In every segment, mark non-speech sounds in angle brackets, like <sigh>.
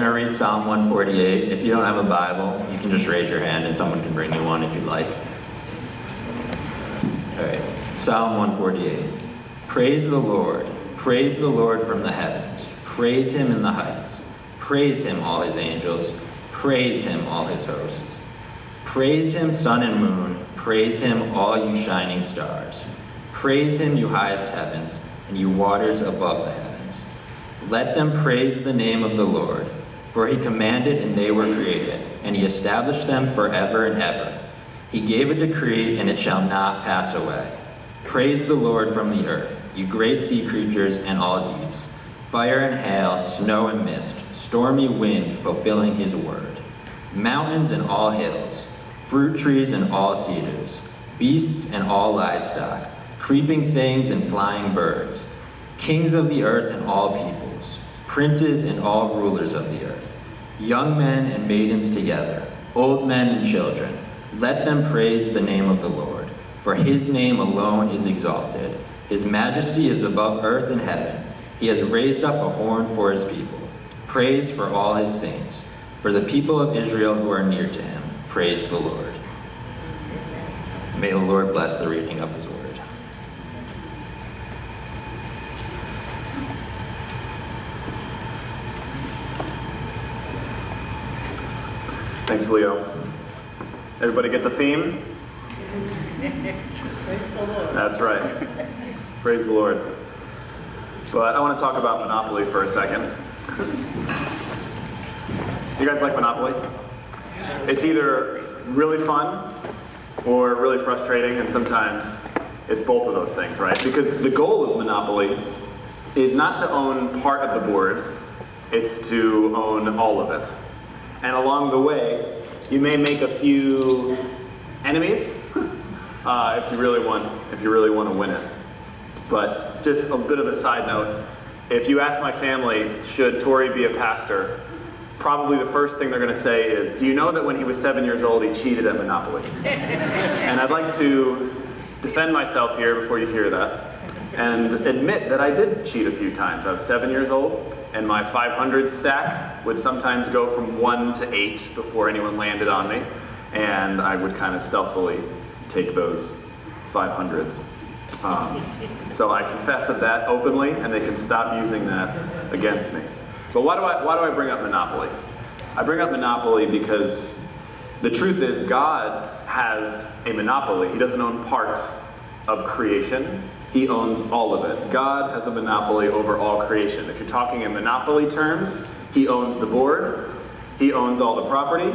going to read Psalm 148. If you don't have a Bible, you can just raise your hand and someone can bring you one if you'd like. All right, Psalm 148. Praise the Lord. Praise the Lord from the heavens. Praise him in the heights. Praise him, all his angels. Praise him, all his hosts. Praise him, sun and moon. Praise him, all you shining stars. Praise him, you highest heavens, and you waters above the heavens. Let them praise the name of the Lord, for he commanded and they were created, and he established them forever and ever. He gave a decree, and it shall not pass away. Praise the Lord from the earth, you great sea creatures and all deeps, fire and hail, snow and mist, stormy wind fulfilling his word, mountains and all hills, fruit trees and all cedars, beasts and all livestock, creeping things and flying birds, kings of the earth and all peoples, princes and all rulers of the earth, young men and maidens together, old men and children. Let them praise the name of the Lord, for his name alone is exalted. His majesty is above earth and heaven. He has raised up a horn for his people. Praise for all his saints, for the people of Israel who are near to him. Praise the Lord. May the Lord bless the reading of his word. Thanks, Leo. Everybody get the theme? That's right. Praise the Lord. But I want to talk about Monopoly for a second. You guys like Monopoly? It's either really fun or really frustrating, and sometimes it's both of those things, right? Because the goal of Monopoly is not to own part of the board, it's to own all of it. And along the way, you may make a few enemies <laughs> uh, if you really want if you really want to win it. But just a bit of a side note: if you ask my family, should Tory be a pastor? Probably the first thing they're going to say is, "Do you know that when he was seven years old, he cheated at Monopoly?" <laughs> and I'd like to defend myself here before you hear that, and admit that I did cheat a few times. I was seven years old and my 500 stack would sometimes go from one to eight before anyone landed on me, and I would kind of stealthily take those 500s. Um, so I confess of that openly, and they can stop using that against me. But why do I why do I bring up Monopoly? I bring up Monopoly because the truth is God has a monopoly. He doesn't own part of creation. He owns all of it. God has a monopoly over all creation. If you're talking in monopoly terms, He owns the board, He owns all the property,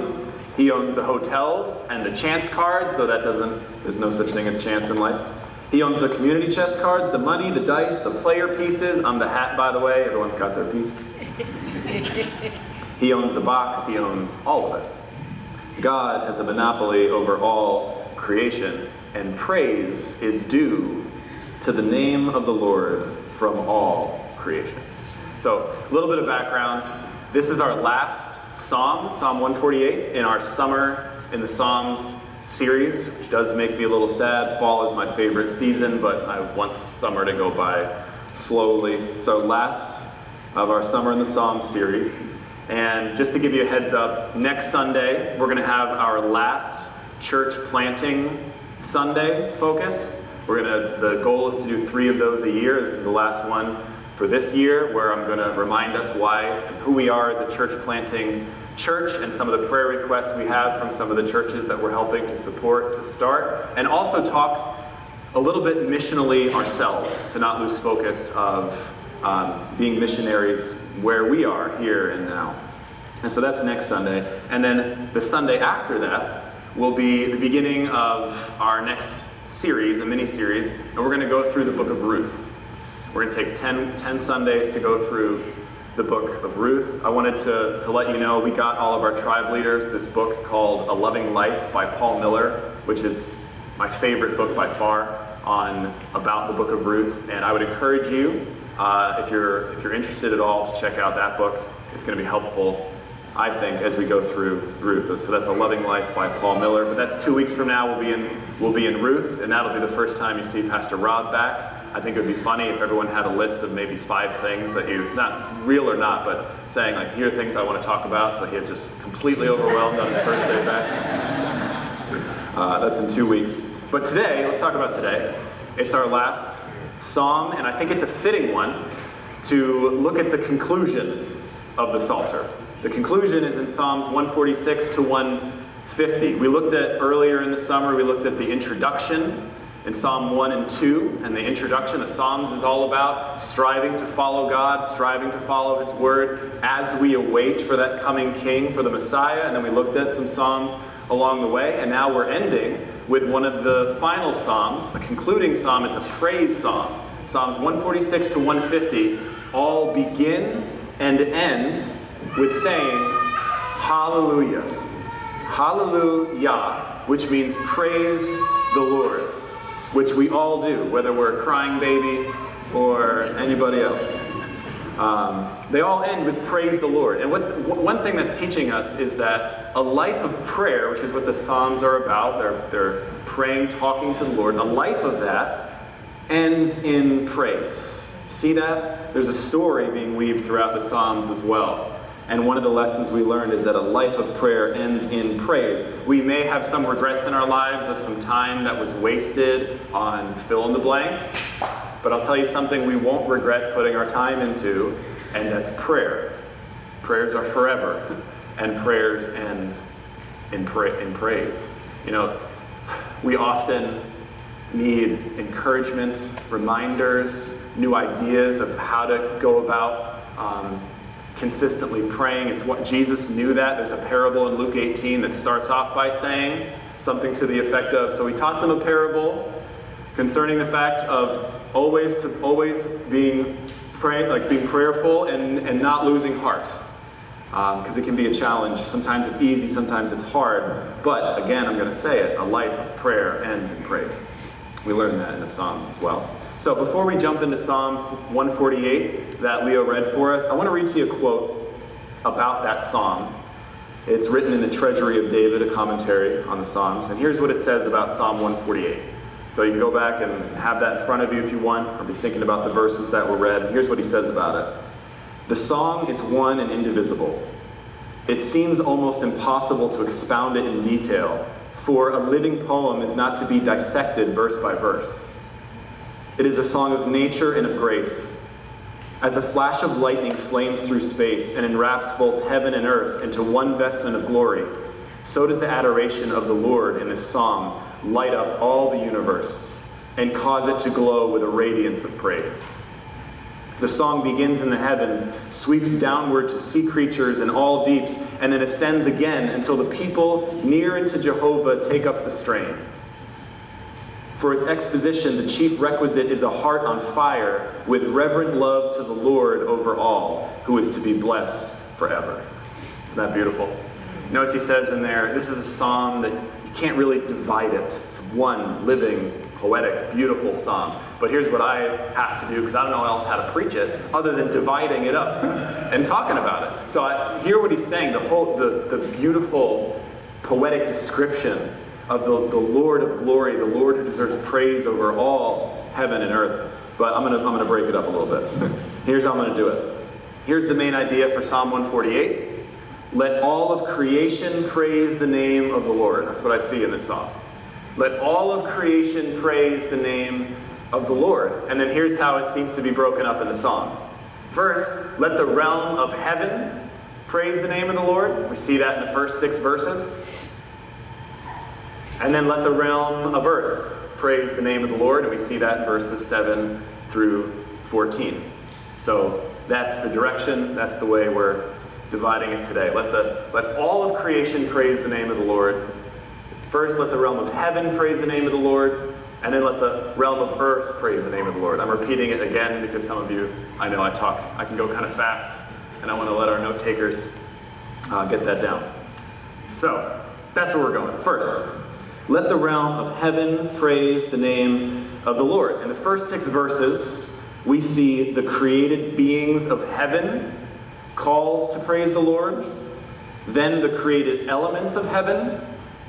He owns the hotels and the chance cards, though that doesn't, there's no such thing as chance in life. He owns the community chest cards, the money, the dice, the player pieces. I'm the hat, by the way. Everyone's got their piece. he owns the box, He owns all of it. God has a monopoly over all creation, and praise is due to the name of the Lord from all creation. So, a little bit of background. This is our last psalm, Psalm 148, in our summer in the Psalms series, which does make me a little sad. Fall is my favorite season, but I want summer to go by slowly. So, last of our Summer in the Psalms series. And just to give you a heads up, next Sunday, we're going to have our last church planting Sunday focus. We're gonna, the goal is to do three of those a year. This is the last one for this year, where I'm gonna remind us why and who we are as a church planting church and some of the prayer requests we have from some of the churches that we're helping to support to start, and also talk a little bit missionally ourselves to not lose focus of um, being missionaries where we are here and now. And so that's next Sunday. And then the Sunday after that will be the beginning of our next series, a mini series, and we're going to go through the book of Ruth. We're going to take 10, 10 Sundays to go through the book of Ruth. I wanted to, to let you know we got all of our tribe leaders this book called A Loving Life by Paul Miller, which is my favorite book by far on about the book of Ruth. And I would encourage you, uh, if you're if you're interested at all, to check out that book. It's going to be helpful I think, as we go through Ruth. So that's A Loving Life by Paul Miller. But that's two weeks from now. We'll be in, we'll be in Ruth, and that'll be the first time you see Pastor Rob back I think it would be funny if everyone had a list of maybe five things that you, not real or not, but saying like, here are things I want to talk about. So he was just completely overwhelmed on his first day back. Uh, that's in two weeks. But today, let's talk about today. It's our last psalm, and I think it's a fitting one to look at the conclusion of the Psalter. The conclusion is in Psalms 146 to 150. We looked at earlier in the summer, we looked at the introduction in Psalm 1 and 2. And the introduction of Psalms is all about striving to follow God, striving to follow His Word as we await for that coming King, for the Messiah. And then we looked at some Psalms along the way. And now we're ending with one of the final Psalms, the concluding Psalm. It's a praise Psalm. Psalms 146 to 150 all begin and end with saying, Hallelujah. Hallelujah, which means praise the Lord, which we all do, whether we're a crying baby or anybody else. Um, they all end with praise the Lord. And what's one thing that's teaching us is that a life of prayer, which is what the Psalms are about, they're, they're praying, talking to the Lord, a life of that ends in praise. See that? There's a story being weaved throughout the Psalms as well. And one of the lessons we learned is that a life of prayer ends in praise. We may have some regrets in our lives of some time that was wasted on fill in the blank, but I'll tell you something we won't regret putting our time into, and that's prayer. Prayers are forever, and prayers end in, pra- in praise. You know, we often need encouragement, reminders, new ideas of how to go about. Um, consistently praying. It's what Jesus knew that. There's a parable in Luke 18 that starts off by saying something to the effect of so he taught them a parable concerning the fact of always to always being praying like being prayerful and, and not losing heart. Because um, it can be a challenge. Sometimes it's easy sometimes it's hard. But again i'm going to say it a life of prayer ends in praise. We learn that in the psalms as well so before we jump into Psalm 148 that Leo read for us, I want to read to you a quote about that psalm. It's written in the Treasury of David, a commentary on the Psalms. And here's what it says about Psalm 148. So you can go back and have that in front of you if you want, or be thinking about the verses that were read. Here's what he says about it The song is one and indivisible. It seems almost impossible to expound it in detail, for a living poem is not to be dissected verse by verse. It is a song of nature and of grace. As a flash of lightning flames through space and enwraps both heaven and earth into one vestment of glory, so does the adoration of the Lord in this song light up all the universe and cause it to glow with a radiance of praise. The song begins in the heavens, sweeps downward to sea creatures and all deeps, and then ascends again until the people near unto Jehovah take up the strain. For its exposition, the chief requisite is a heart on fire with reverent love to the Lord over all, who is to be blessed forever. Isn't that beautiful? Notice he says in there, this is a psalm that you can't really divide it. It's one living, poetic, beautiful psalm. But here's what I have to do, because I don't know else how to preach it, other than dividing it up <laughs> and talking about it. So I hear what he's saying, the whole the, the beautiful poetic description of the, the Lord of glory, the Lord who deserves praise over all heaven and earth. But I'm going to I'm to break it up a little bit. <laughs> Here's how I'm going to do it. Here's the main idea for Psalm 148. Let all of creation praise the name of the Lord. That's what I see in this psalm. Let all of creation praise the name of the Lord. And then here's how it seems to be broken up in the psalm. First, let the realm of heaven praise the name of the Lord. We see that in the first six verses. And then let the realm of earth praise the name of the Lord. And we see that in verses 7 through 14. So that's the direction, that's the way we're dividing it today. Let, the, let all of creation praise the name of the Lord. First, let the realm of heaven praise the name of the Lord. And then let the realm of earth praise the name of the Lord. I'm repeating it again because some of you, I know I talk, I can go kind of fast, and I want to let our note takers uh, get that down. So, that's where we're going. First, let the realm of heaven praise the name of the Lord. In the first six verses, we see the created beings of heaven called to praise the Lord, then the created elements of heaven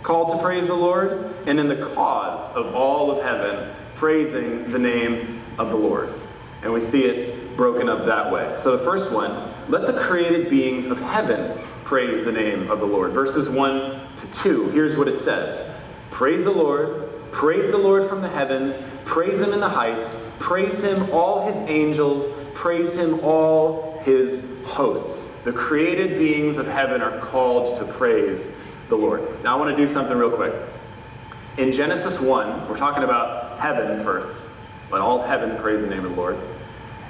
called to praise the Lord, and then the cause of all of heaven praising the name of the Lord. And we see it broken up that way. So the first one, let the created beings of heaven praise the name of the Lord. Verses 1 to 2, here's what it says Praise the Lord, praise the Lord from the heavens, praise him in the heights, praise him all his angels, praise him all his hosts. The created beings of heaven are called to praise the Lord. Now I want to do something real quick. In Genesis 1, we're talking about heaven first. but all of heaven praise the name of the Lord.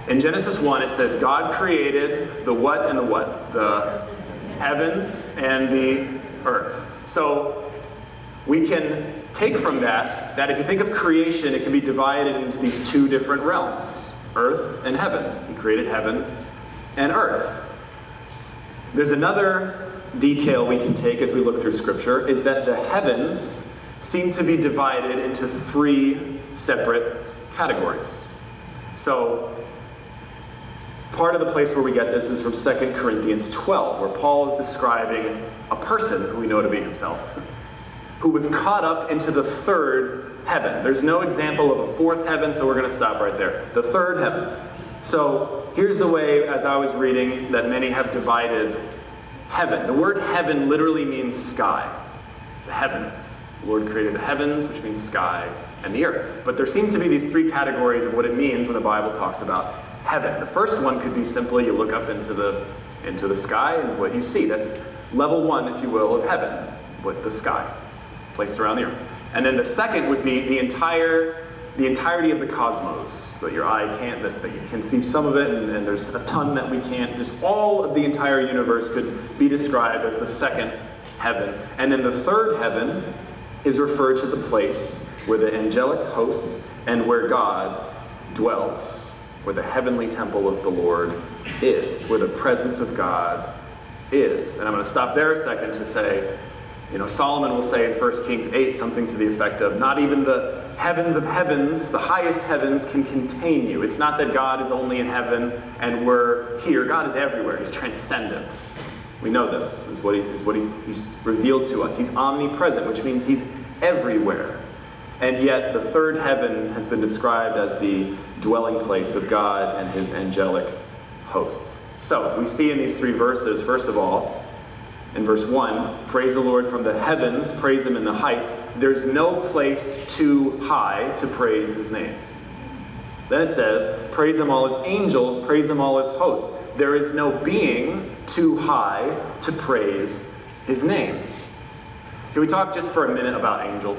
In Genesis 1, it said, God created the what and the what? The heavens and the earth. So we can take from that that if you think of creation, it can be divided into these two different realms earth and heaven. He created heaven and earth. There's another detail we can take as we look through Scripture is that the heavens seem to be divided into three separate categories. So, part of the place where we get this is from 2 Corinthians 12, where Paul is describing a person who we know to be himself, <laughs> who was caught up into the third heaven. There's no example of a fourth heaven, so we're going to stop right there. The third heaven. So, here's the way, as I was reading, that many have divided heaven. The word heaven literally means sky, the heavens. The Lord created the heavens, which means sky, and the earth. But there seem to be these three categories of what it means when the Bible talks about heaven. The first one could be simply you look up into the into the sky and what you see. That's level one, if you will, of heaven, with the sky, placed around the earth. And then the second would be the entire the entirety of the cosmos that your eye can't that, that you can see some of it and, and there's a ton that we can't. Just all of the entire universe could be described as the second heaven. And then the third heaven is referred to the place where the angelic hosts and where god dwells where the heavenly temple of the lord is where the presence of god is. And i'm going to stop there a second to say you know solomon will say in 1 kings 8 something to the effect of not even the heavens of heavens, the highest heavens, can contain you. It's not that God is only in heaven and we're here. God is everywhere. He's transcendent. We know this is what, he, is what he, He's revealed to us. He's omnipresent, which means He's everywhere. And yet, the third heaven has been described as the dwelling place of God and His angelic hosts. So, we see in these three verses, first of all, in verse 1 praise the lord from the heavens praise him in the heights. There's no place too high to praise his name. Then it says praise him all his angels praise him all his hosts. There is no being too high to praise his name. Can we talk just for a minute about angels?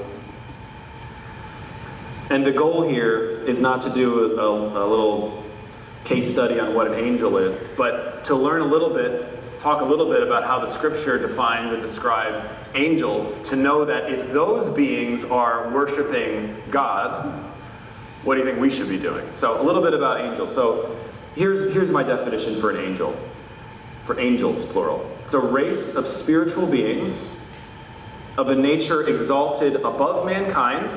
And the goal here is not to do a, a, a little case study on what an angel is but to learn a little bit talk a little bit about how the scripture defines and describes angels to know that if those beings are worshiping God, what do you think we should be doing? So, a little bit about angels. So, here's, here's my definition for an angel for angels, plural. It's a race of spiritual beings of a nature exalted above mankind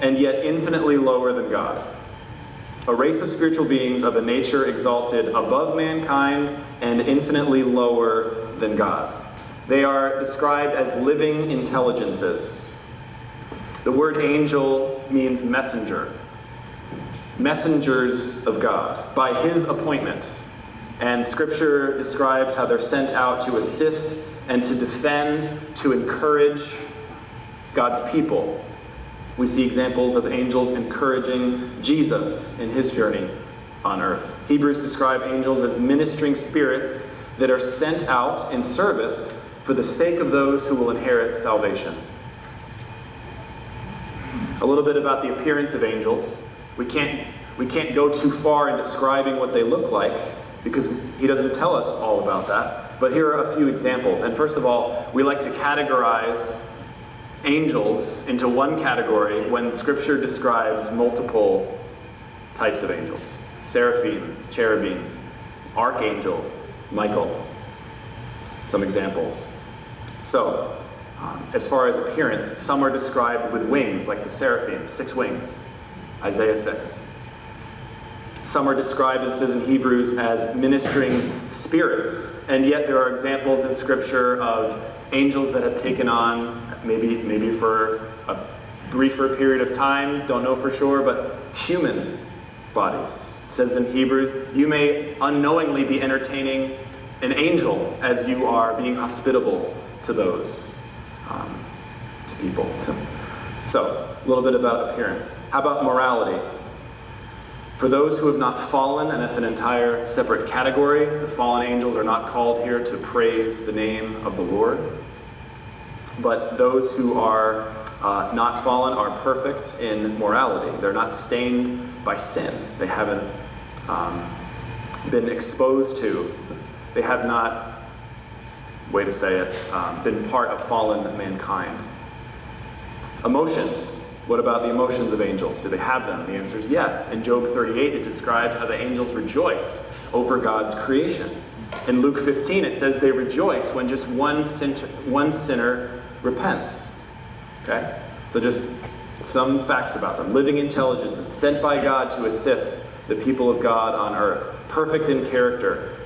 and yet infinitely lower than God a race of spiritual beings of a nature exalted above mankind and infinitely lower than God. They are described as living intelligences. The word angel means messenger, messengers of God, by his appointment. And scripture describes how they're sent out to assist and to defend, to encourage God's people we see examples of angels encouraging Jesus in his journey on earth. Hebrews describe angels as ministering spirits that are sent out in service for the sake of those who will inherit salvation. A little bit about the appearance of angels. We can't, we can't go too far in describing what they look like because he doesn't tell us all about that. But here are a few examples. And first of all, we like to categorize angels into one category when Scripture describes multiple types of angels seraphim, cherubim, archangel, Michael. Some examples. So, um, as far as appearance, some are described with wings, like the seraphim, six wings, Isaiah 6. Some are described, it says in Hebrews, as ministering spirits, and yet there are examples in Scripture of angels that have taken on maybe maybe for a briefer period of time, don't know for sure, but human bodies. It says in Hebrews, you may unknowingly be entertaining an angel as you are being hospitable to those, um, to people. <laughs> So, a little bit about appearance. How about morality? For those who have not fallen, and it's an entire separate category, the fallen angels are not called here to praise the name of the Lord. But those who are uh, not fallen are perfect in morality. They're not stained by sin. They haven't um, been exposed to, they have not, way to say it, um, been part of fallen mankind. Emotions. What about the emotions of angels? Do they have them? The answer is yes. In Job 38, it describes how the angels rejoice over God's creation. In Luke 15, it says they rejoice when just one, sin- one sinner repents. Okay? So, just some facts about them. Living intelligence and sent by God to assist the people of God on earth. Perfect in character.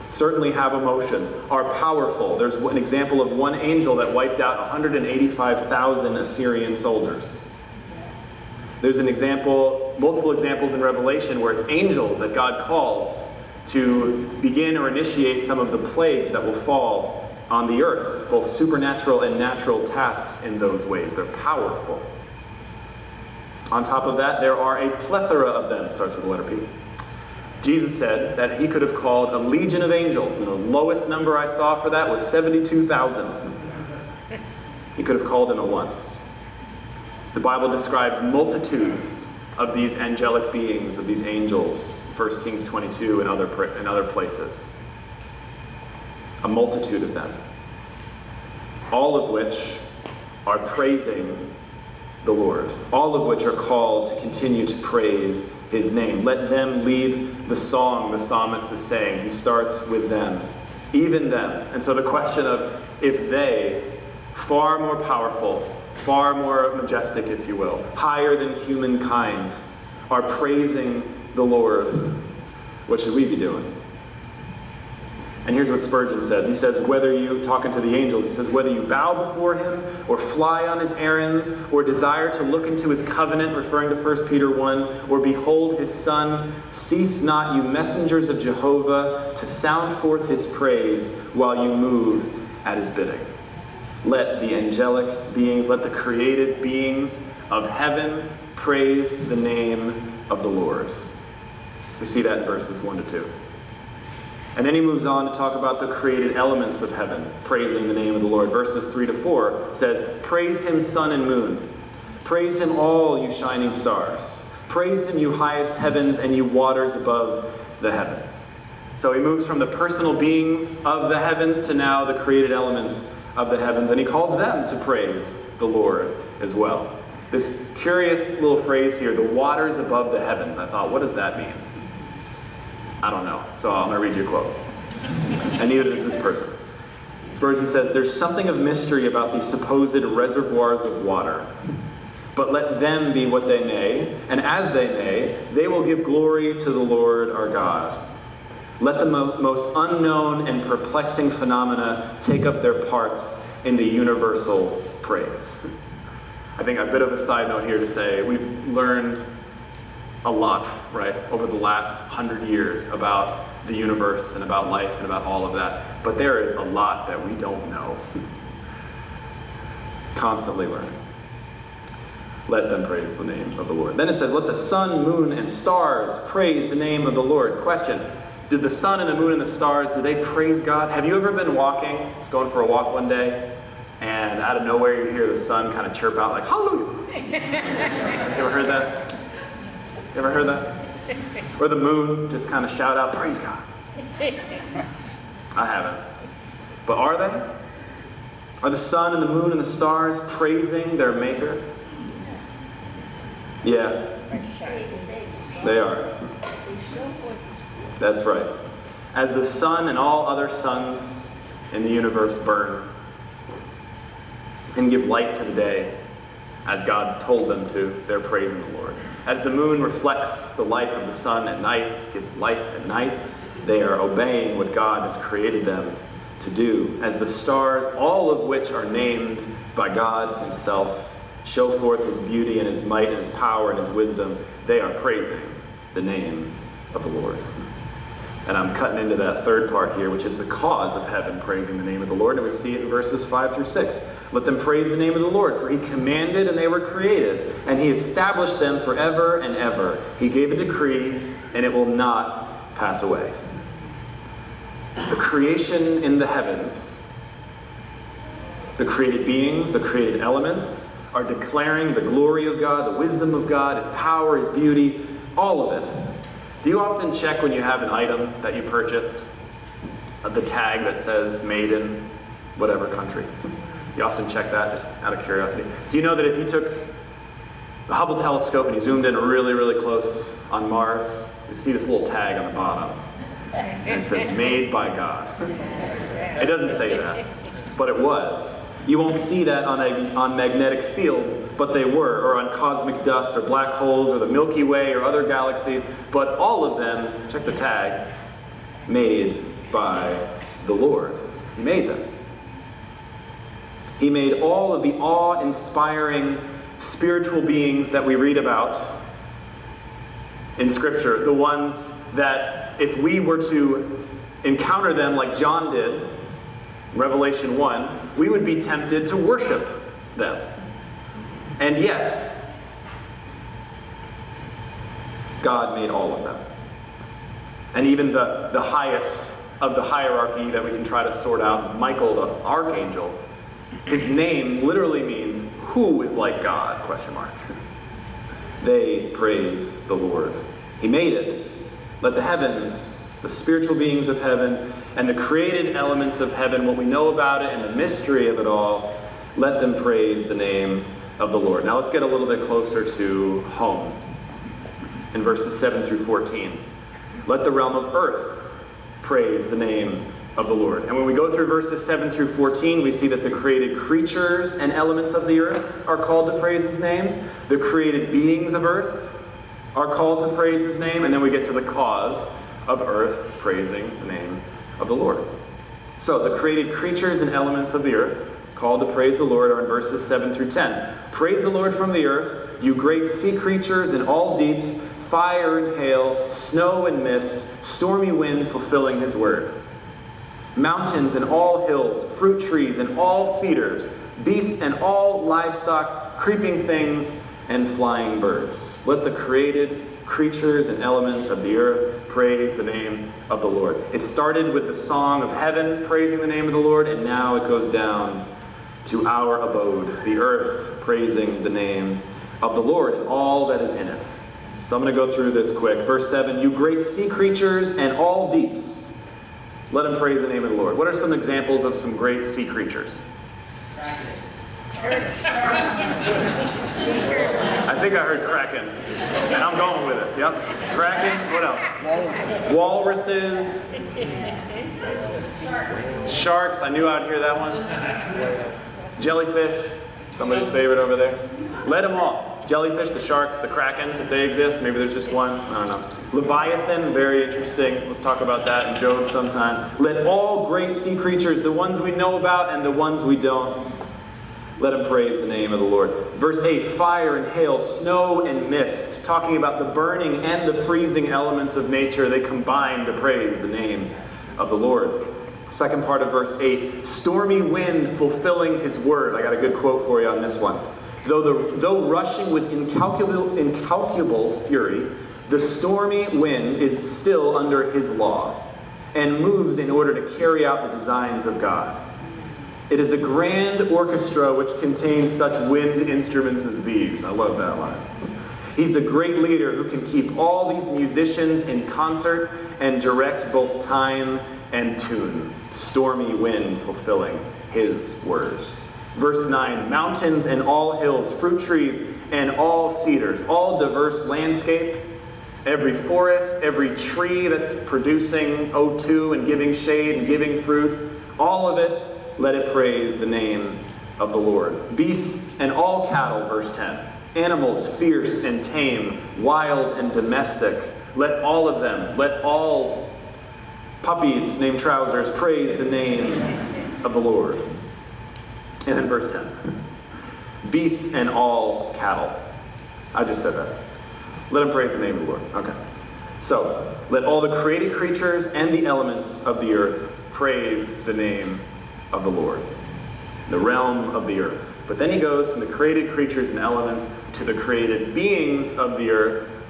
Certainly have emotions. Are powerful. There's an example of one angel that wiped out 185,000 Assyrian soldiers. There's an example, multiple examples in Revelation where it's angels that God calls to begin or initiate some of the plagues that will fall on the earth, both supernatural and natural tasks in those ways. They're powerful. On top of that, there are a plethora of them, starts with the letter P. Jesus said that he could have called a legion of angels, and the lowest number I saw for that was 72,000. He could have called them at once. The Bible describes multitudes of these angelic beings, of these angels, 1 Kings 22 and other, and other places. A multitude of them. All of which are praising the Lord. All of which are called to continue to praise his name. Let them lead the song the psalmist is saying. He starts with them, even them. And so the question of if they, far more powerful, far more majestic, if you will, higher than humankind, are praising the Lord, what should we be doing? And here's what Spurgeon says. He says, whether you, talking to the angels, he says, whether you bow before him, or fly on his errands, or desire to look into his covenant, referring to 1 Peter 1, or behold his son, cease not, you messengers of Jehovah, to sound forth his praise while you move at his bidding. Let the angelic beings, let the created beings of heaven praise the name of the Lord. We see that in verses 1 to 2. And then he moves on to talk about the created elements of heaven, praising the name of the Lord. Verses 3 to 4 says, Praise him, sun and moon. Praise him, all you shining stars. Praise him, you highest heavens and you waters above the heavens. So he moves from the personal beings of the heavens to now the created elements of the heavens, and he calls them to praise the Lord as well. This curious little phrase here, the waters above the heavens. I thought, what does that mean? I don't know. So I'm going to read you a quote. and neither does this person. Spurgeon says, There's something of mystery about these supposed reservoirs of water. But let them be what they may, and as they may, they will give glory to the Lord our God. Let the mo- most unknown and perplexing phenomena take up their parts in the universal praise. I think a bit of a side note here to say we've learned a lot, right, over the last hundred years about the universe and about life and about all of that. But there is a lot that we don't know. <laughs> Constantly learning. Let them praise the name of the Lord. Then it says, Let the sun, moon, and stars praise the name of the Lord. Question Did the sun and the moon and the stars, do they praise God? Have you ever been walking, just going for a walk one day, and out of nowhere you hear the sun kind of chirp out like, Hallelujah? <laughs> you ever heard that? You ever heard that? Or the moon just kind of shout out, Praise God. I haven't. But are they? Are the sun and the moon and the stars praising their Maker? Yeah, they are. That's right. As the sun and all other suns in the universe burn and give light to the day, as God told them to, they're praising the Lord. As the moon reflects the light of the sun at night, gives light at night, they are obeying what God has created them to do. As the stars, all of which are named by God Himself, show forth his beauty and his might and his power and his wisdom. They are praising the name of the Lord. And I'm cutting into that third part here, which is the cause of heaven praising the name of the Lord. And we see it in verses 5 through 6. Let them praise the name of the Lord, for he commanded and they were created, and he established them forever and ever. He gave a decree, and it will not pass away. The creation in the heavens, the created beings, the created elements, are declaring the glory of God, the wisdom of God, his power, his beauty, all of it do you often check when you have an item that you purchased the tag that says made in whatever country? You often check that just out of curiosity. Do you know that if you took the Hubble telescope and you zoomed in really, really close on Mars, you see this little tag on the bottom. And it says <laughs> made by God. It doesn't say that, but it was. You won't see that on, a, on magnetic fields, but they were, or on cosmic dust, or black holes, or the Milky Way, or other galaxies. But all of them, check the tag, made by the Lord. He made them. He made all of the awe inspiring spiritual beings that we read about in Scripture, the ones that if we were to encounter them like John did, in Revelation 1, we would be tempted to worship them. And yet, God made all of them. And even the, the highest of the hierarchy that we can try to sort out, Michael the archangel, his name literally means who is like God, question mark. They praise the Lord. He made it. Let the heavens, the spiritual beings of heaven, and the created elements of heaven, what we know about it and the mystery of it all, let them praise the name of the Lord. Now let's get a little bit closer to home in verses 7 through 14. Let the realm of earth praise the name of the Lord. And when we go through verses 7 through 14, we see that the created creatures and elements of the earth are called to praise his name. The created beings of earth are called to praise his name. And then we get to the cause of earth praising the name of the Lord. So, the created creatures and elements of the earth, called to praise the Lord, are in verses 7 through 10. Praise the Lord from the earth, you great sea creatures in all deeps, fire and hail, snow and mist, stormy wind fulfilling his word. Mountains and all hills, fruit trees and all cedars, beasts and all livestock, creeping things and flying birds. Let the created creatures and elements of the earth praise the name of the Lord. It started with the song of heaven praising the name of the Lord, and now it goes down to our abode, the earth praising the name of the Lord and all that is in it. So I'm going to go through this quick. Verse 7 You great sea creatures and all deeps, let them praise the name of the Lord. What are some examples of some great sea creatures? I think I heard kraken, and I'm going with it. Yep, kraken. What else? Walruses. Walruses. Sharks. I knew I'd hear that one. Jellyfish. Somebody's favorite over there. Let them all. Jellyfish, the sharks, the krakens, if they exist. Maybe there's just one. I don't know. Leviathan, very interesting. Let's talk about that in Job sometime. Let all great sea creatures, the ones we know about and the ones we don't, let them praise the name of the Lord. Verse 8 fire and hail, snow and mist, talking about the burning and the freezing elements of nature. They combine to praise the name of the Lord. Second part of verse 8 stormy wind fulfilling his word. I got a good quote for you on this one. Though, the, though rushing with incalculable, incalculable fury, the stormy wind is still under his law and moves in order to carry out the designs of God. It is a grand orchestra which contains such wind instruments as these. I love that line. He's a great leader who can keep all these musicians in concert and direct both time and tune. Stormy wind fulfilling his words. Verse 9 Mountains and all hills, fruit trees and all cedars, all diverse landscape, every forest, every tree that's producing O2 and giving shade and giving fruit, all of it let it praise the name of the Lord. Beasts and all cattle, verse 10. Animals, fierce and tame, wild and domestic. Let all of them, let all puppies named trousers praise the name of the Lord. And then verse 10. beasts and all cattle. I just said that. Let him praise the name of the Lord. Okay. So, let all the created creatures and the elements of the earth praise the name of the Lord, the realm of the earth. But then he goes from the created creatures and elements to the created beings of the earth.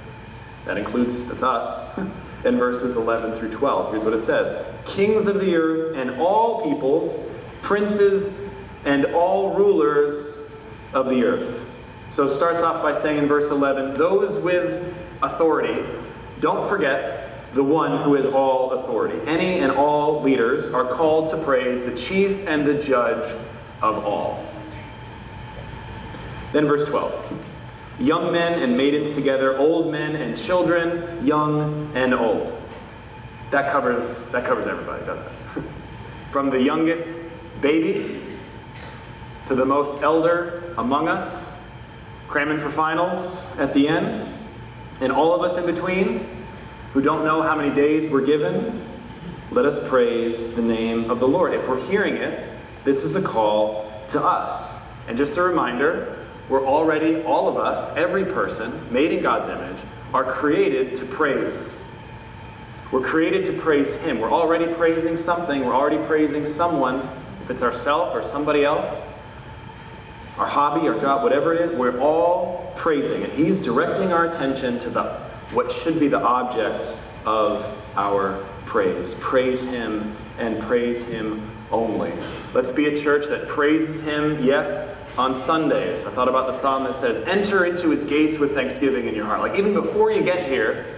That includes, that's us, <laughs> in verses 11 through 12. Here's what it says Kings of the earth and all peoples, princes and all rulers of the earth. So it starts off by saying in verse 11, those with authority, don't forget the one who has all authority. Any and all leaders are called to praise the chief and the judge of all. Then verse 12. Young men and maidens together, old men and children, young and old. That covers that covers everybody, doesn't it? <laughs> From the youngest baby to the most elder among us, cramming for finals at the end, and all of us in between who don't know how many days we're given, let us praise the name of the Lord. If we're hearing it, this is a call to us. And just a reminder, we're already, all of us, every person made in God's image, are created to praise. We're created to praise Him. We're already praising something, we're already praising someone, if it's ourselves or somebody else, our hobby, our job, whatever it is, we're all praising. And He's directing our attention to the what should be the object of our praise. Praise Him and praise Him only. Let's be a church that praises Him, yes, on Sundays. I thought about the psalm that says, Enter into his gates with thanksgiving in your heart. Like even before you get here,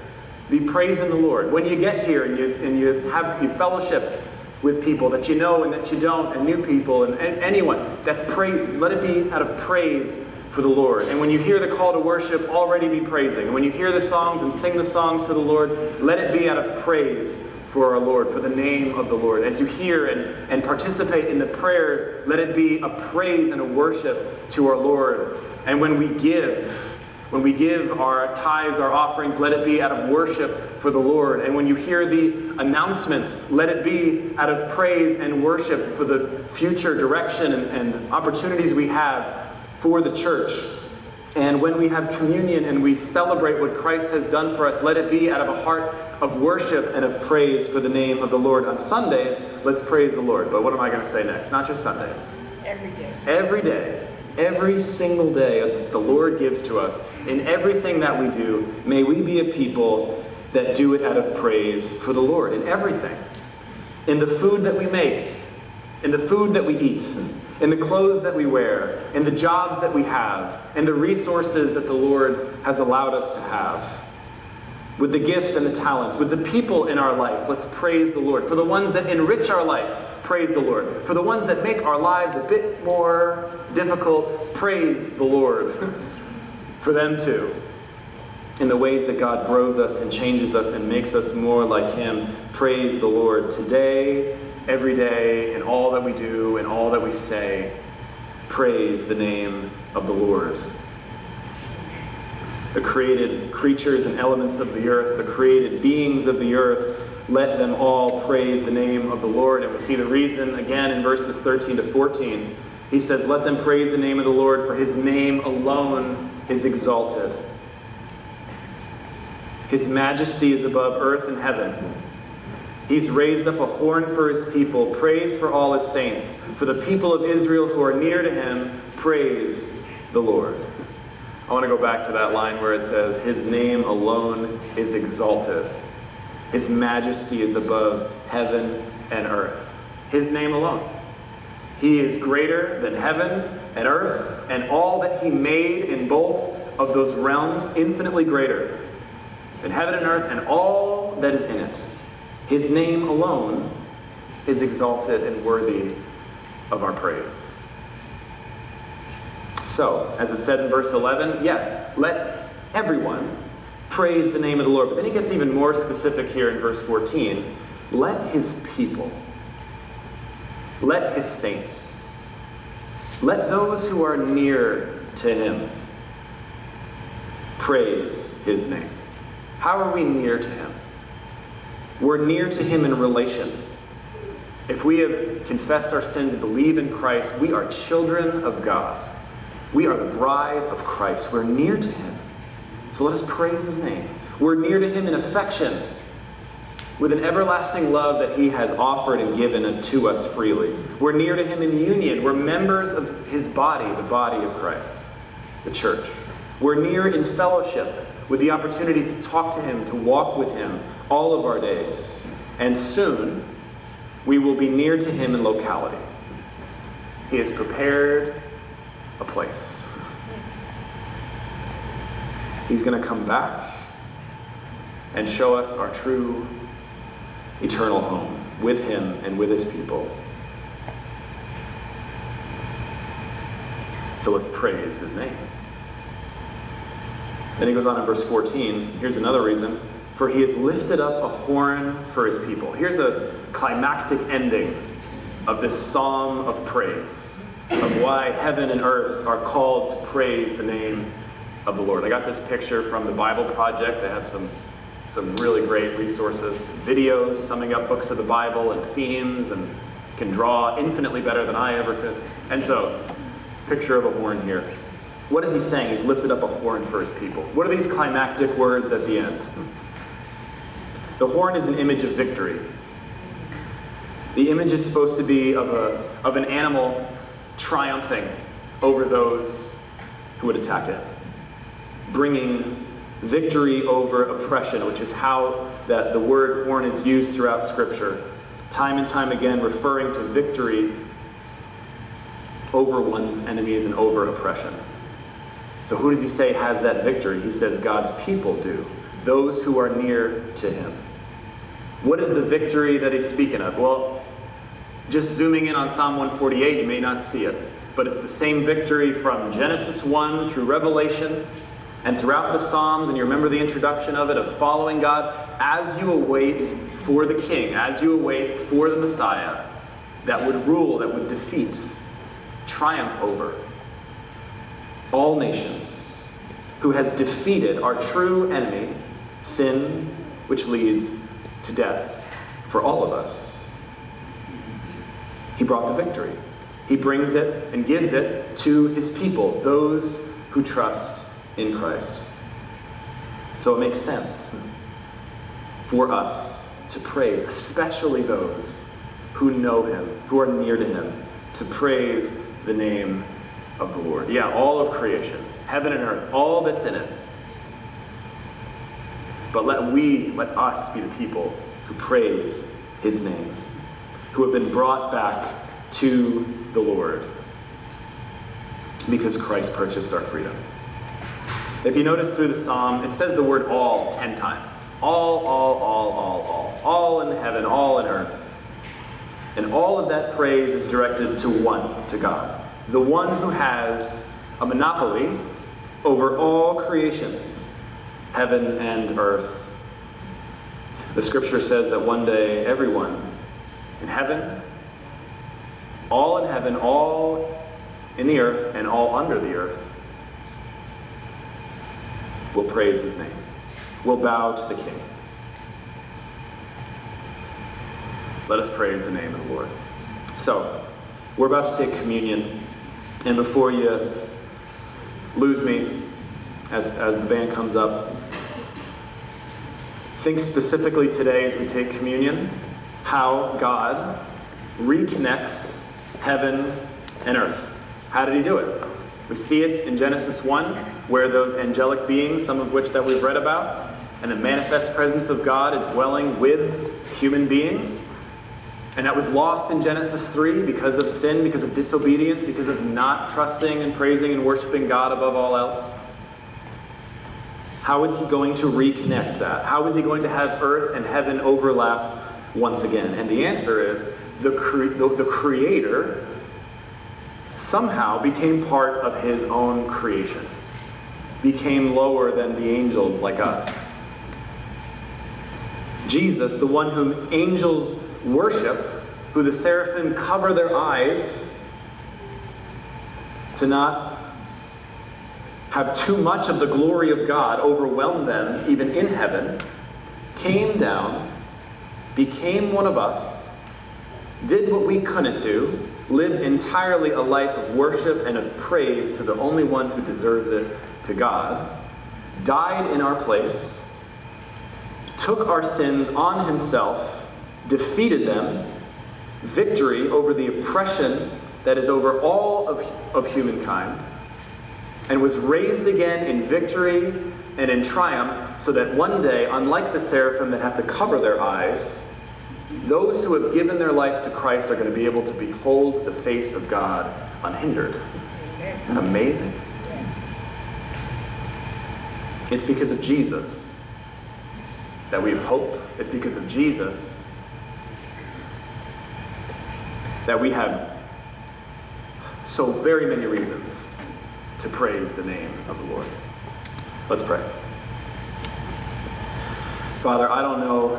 be praising the Lord. When you get here and you, and you have you fellowship with people that you know and that you don't, and new people, and, and anyone, that's praise. Let it be out of praise for the Lord. And when you hear the call to worship, already be praising. And when you hear the songs and sing the songs to the Lord, let it be out of praise for our Lord, for the name of the Lord. As you hear and, and participate in the prayers, let it be a praise and a worship to our Lord. And when we give, when we give our tithes, our offerings, let it be out of worship for the Lord. And when you hear the announcements, let it be out of praise and worship for the future direction and, and opportunities we have for the church. And when we have communion and we celebrate what Christ has done for us, let it be out of a heart of worship and of praise for the name of the Lord. On Sundays, let's praise the Lord. But what am I going to say next? Not just Sundays. Every day. Every day. Every single day that the Lord gives to us. In everything that we do, may we be a people that do it out of praise for the Lord. In everything. In the food that we make. In the food that we eat in the clothes that we wear, in the jobs that we have, in the resources that the Lord has allowed us to have, with the gifts and the talents, with the people in our life. Let's praise the Lord. For the ones that enrich our life, praise the Lord. For the ones that make our lives a bit more difficult, praise the Lord. <laughs> For them too. In the ways that God grows us and changes us and makes us more like Him, praise the Lord. Today, every day in all that we do and all that we say, praise the name of the Lord. The created creatures and elements of the earth, the created beings of the earth, let them all praise the name of the Lord. And we see the reason again in verses 13 to 14. He says, Let them praise the name of the Lord, for his name alone is exalted. His majesty is above earth and heaven. He's raised up a horn for his people. Praise for all his saints. For the people of Israel who are near to him, praise the Lord. I want to go back to that line where it says, His name alone is exalted. His majesty is above heaven and earth. His name alone. He is greater than heaven and earth and all that he made in both of those realms, infinitely greater than heaven and earth and all that is in it. His name alone is exalted and worthy of our praise. So, as it said in verse 11, yes, let everyone praise the name of the Lord. But then he gets even more specific here in verse 14. Let his people, let his saints, let those who are near to him praise his name. How are we near to him? We're near to him in relation. If we have confessed our sins and believe in Christ, we are children of God. We are the bride of Christ. We're near to him. So let us praise his name. We're near to him in affection, with an everlasting love that he has offered and given to us freely. We're near to him in union. We're members of his body, the body of Christ, the church. We're near in fellowship with the opportunity to talk to him, to walk with him all of our days. And soon, we will be near to him in locality. He has prepared a place. He's going to come back and show us our true eternal home with him and with his people. So let's praise his name. Then he goes on in verse 14. Here's another reason. For he has lifted up a horn for his people. Here's a climactic ending of this psalm of praise, of why heaven and earth are called to praise the name of the Lord. I got this picture from the Bible Project. They have some, some really great resources, videos summing up books of the Bible and themes, and can draw infinitely better than I ever could. And so, picture of a horn here. What is he saying? He's lifted up a horn for his people. What are these climactic words at the end? The horn is an image of victory. The image is supposed to be of, a, of an animal triumphing over those who would attack it, bringing victory over oppression, which is how that the word horn is used throughout Scripture, time and time again referring to victory over one's enemies and over oppression. So, who does he say has that victory? He says God's people do, those who are near to him. What is the victory that he's speaking of? Well, just zooming in on Psalm 148, you may not see it, but it's the same victory from Genesis 1 through Revelation and throughout the Psalms, and you remember the introduction of it, of following God as you await for the King, as you await for the Messiah that would rule, that would defeat, triumph over all nations, who has defeated our true enemy, sin, which leads to death for all of us. He brought the victory. He brings it and gives it to his people, those who trust in Christ. So it makes sense for us to praise, especially those who know him, who are near to him, to praise the name of the Lord. Yeah, all of creation, heaven and earth, all that's in it. But let we, let us be the people who praise his name, who have been brought back to the Lord because Christ purchased our freedom. If you notice through the psalm, it says the word all ten times. All, all, all, all, all. All in heaven, all in earth. And all of that praise is directed to one, to God the one who has a monopoly over all creation, heaven and earth. The scripture says that one day everyone in heaven, all in heaven, all in the earth, and all under the earth will praise his name, will bow to the king. Let us praise the name of the Lord. So, we're about to take communion. And before you lose me as, as the band comes up, think specifically today as we take communion how God reconnects heaven and earth. How did he do it? We see it in Genesis 1, where those angelic beings, some of which that we've read about, and the manifest presence of God is dwelling with human beings. And that was lost in Genesis 3 because of sin, because of disobedience, because of not trusting and praising and worshiping God above all else. How is he going to reconnect that? How is he going to have earth and heaven overlap once again? And the answer is the, cre- the, the Creator somehow became part of his own creation, became lower than the angels like us. Jesus, the one whom angels worship, who the seraphim cover their eyes to not have too much of the glory of God overwhelm them, even in heaven, came down, became one of us, did what we couldn't do, lived entirely a life of worship and of praise to the only one who deserves it, to God, died in our place, took our sins on himself, defeated them, victory over the oppression that is over all of, of humankind, and was raised again in victory and in triumph, so that one day, unlike the seraphim that have to cover their eyes, those who have given their life to Christ are going to be able to behold the face of God unhindered. Isn't that amazing? It's because of Jesus that we have hope. It's because of Jesus that we have so very many reasons to praise the name of the Lord. Let's pray. Father, I don't know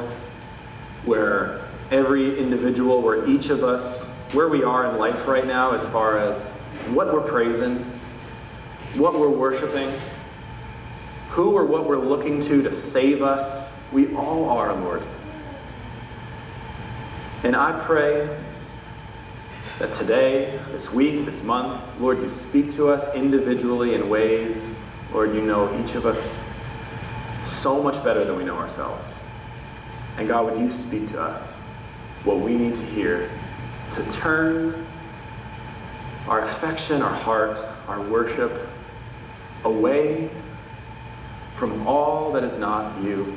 where every individual, where each of us, where we are in life right now as far as what we're praising, what we're worshiping, who or what we're looking to to save us. We all are, Lord. And I pray that today, this week, this month, Lord, you speak to us individually in ways, Lord, you know each of us so much better than we know ourselves. And God, would you speak to us what we need to hear to turn our affection, our heart, our worship away from all that is not you.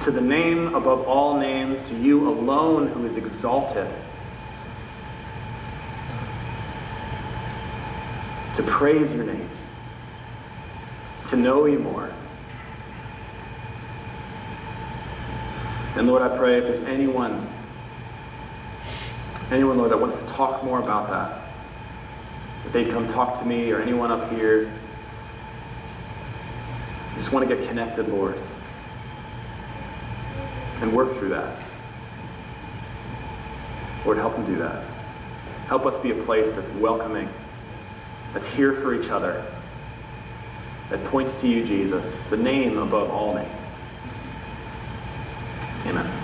To the name above all names, to you alone who is exalted. To praise your name, to know you more. And Lord, I pray if there's anyone, anyone, Lord, that wants to talk more about that, that they'd come talk to me or anyone up here. I just want to get connected, Lord, and work through that. Lord, help them do that. Help us be a place that's welcoming, that's here for each other, that points to you, Jesus, the name above all names. Amen.